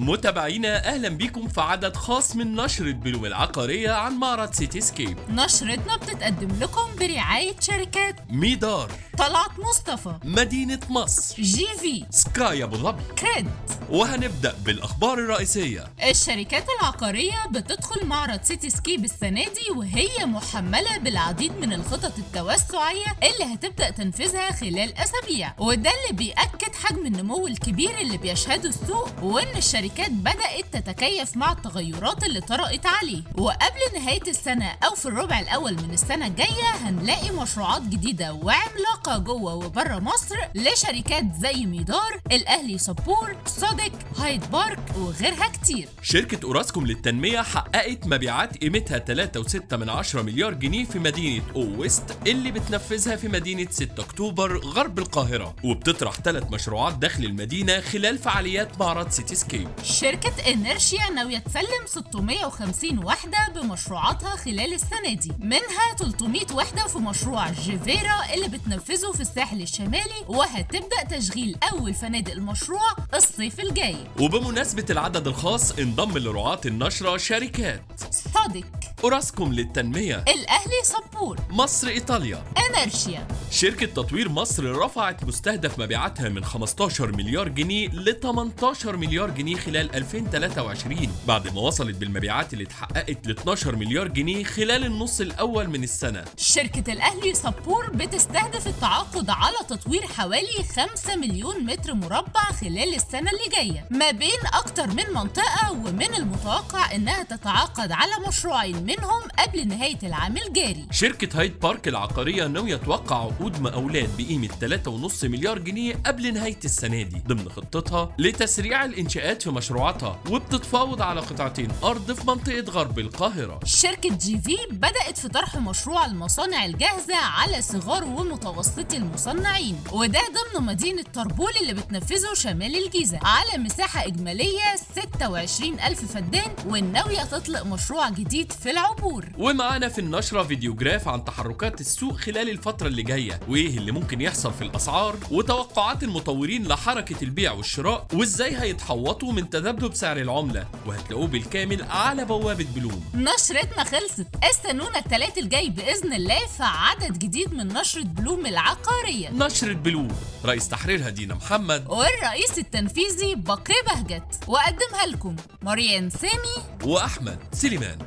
متابعينا أهلا بيكم في عدد خاص من نشرة بلوم العقارية عن معرض سيتي سكيب. نشرتنا بتتقدم لكم برعاية شركات ميدار. طلعت مصطفى. مدينة مصر. جي في. سكاي أبو ظبي. كريد وهنبدأ بالأخبار الرئيسية. الشركات العقارية بتدخل معرض سيتي سكيب السنة دي وهي محملة بالعديد من الخطط التوسعية اللي هتبدأ تنفيذها خلال أسابيع. وده اللي بيأكد حجم النمو الكبير اللي بيشهده السوق وإن الشركات بدأت تتكيف مع التغيرات اللي طرأت عليه. وقبل نهاية السنة أو في الربع الأول من السنة الجاية هنلاقي مشروعات جديدة وعملاقة جوه وبره مصر لشركات زي ميدار الأهلي صبور سوديك هايد بارك وغيرها كتير. شركة أوراسكوم للتنمية حققت مبيعات قيمتها 3.6 من عشرة مليار جنيه في مدينة أو ويست اللي بتنفذها في مدينة 6 أكتوبر غرب القاهرة وبتطرح ثلاث مشروعات داخل المدينة خلال فعاليات معرض سيتي سكيب شركة إنرشيا ناوية تسلم 650 وحدة بمشروعاتها خلال السنة دي منها 300 وحدة في مشروع جيفيرا اللي بتنفذه في الساحل الشمالي وهتبدأ تشغيل أول فنادق المشروع الصيف الجاي. وبمناسبة العدد الخاص انضم لرعاة النشرة شركات. سوديك أوراسكوم للتنمية. الأهلي صبور مصر إيطاليا. إنرشيا. شركة تطوير مصر رفعت مستهدف مبيعاتها من 15 مليار جنيه ل 18 مليار جنيه خلال 2023 بعد ما وصلت بالمبيعات اللي اتحققت ل 12 مليار جنيه خلال النص الأول من السنة. شركة الأهلي صبور بتستهدف التعاقد على تطوير حوالي 5 مليون متر مربع خلال السنة اللي جاية ما بين أكتر من منطقة ومن المتوقع إنها تتعاقد على مشروعين منهم قبل نهاية العام الجاري. شركة هايد بارك العقارية ناوية توقع عقود مقاولات بقيمة 3.5 مليار جنيه قبل نهاية السنة دي ضمن خطتها لتسريع الإنشاءات في مشروعاتها وبتتفاوض على قطعتين أرض في منطقة غرب القاهرة. شركة جي في بدأت في طرح مشروع المصانع الجاهزة على صغار ومتوسطي المصنعين وده ضمن مدينة طربول اللي بتنفذه شمال الجيزة. على مساحة إجمالية 26 ألف فدان والناوية تطلق مشروع جديد في العبور. ومعانا في النشرة فيديوجراف عن تحركات السوق خلال الفترة اللي جاية وإيه اللي ممكن يحصل في الأسعار وتوقعات المطورين لحركة البيع والشراء وإزاي هيتحوطوا من تذبذب سعر العملة. وهتلاقوه بالكامل على بوابة بلوم. نشرتنا خلصت. استنونا التلات الجاي بإذن الله في عدد جديد من نشرة بلوم العقارية. نشرة بلوم. رئيس تحريرها دينا محمد. والرئيس التنفيذي بكري بهجت. وأقدمها لكم مريان سامي وأحمد سليمان.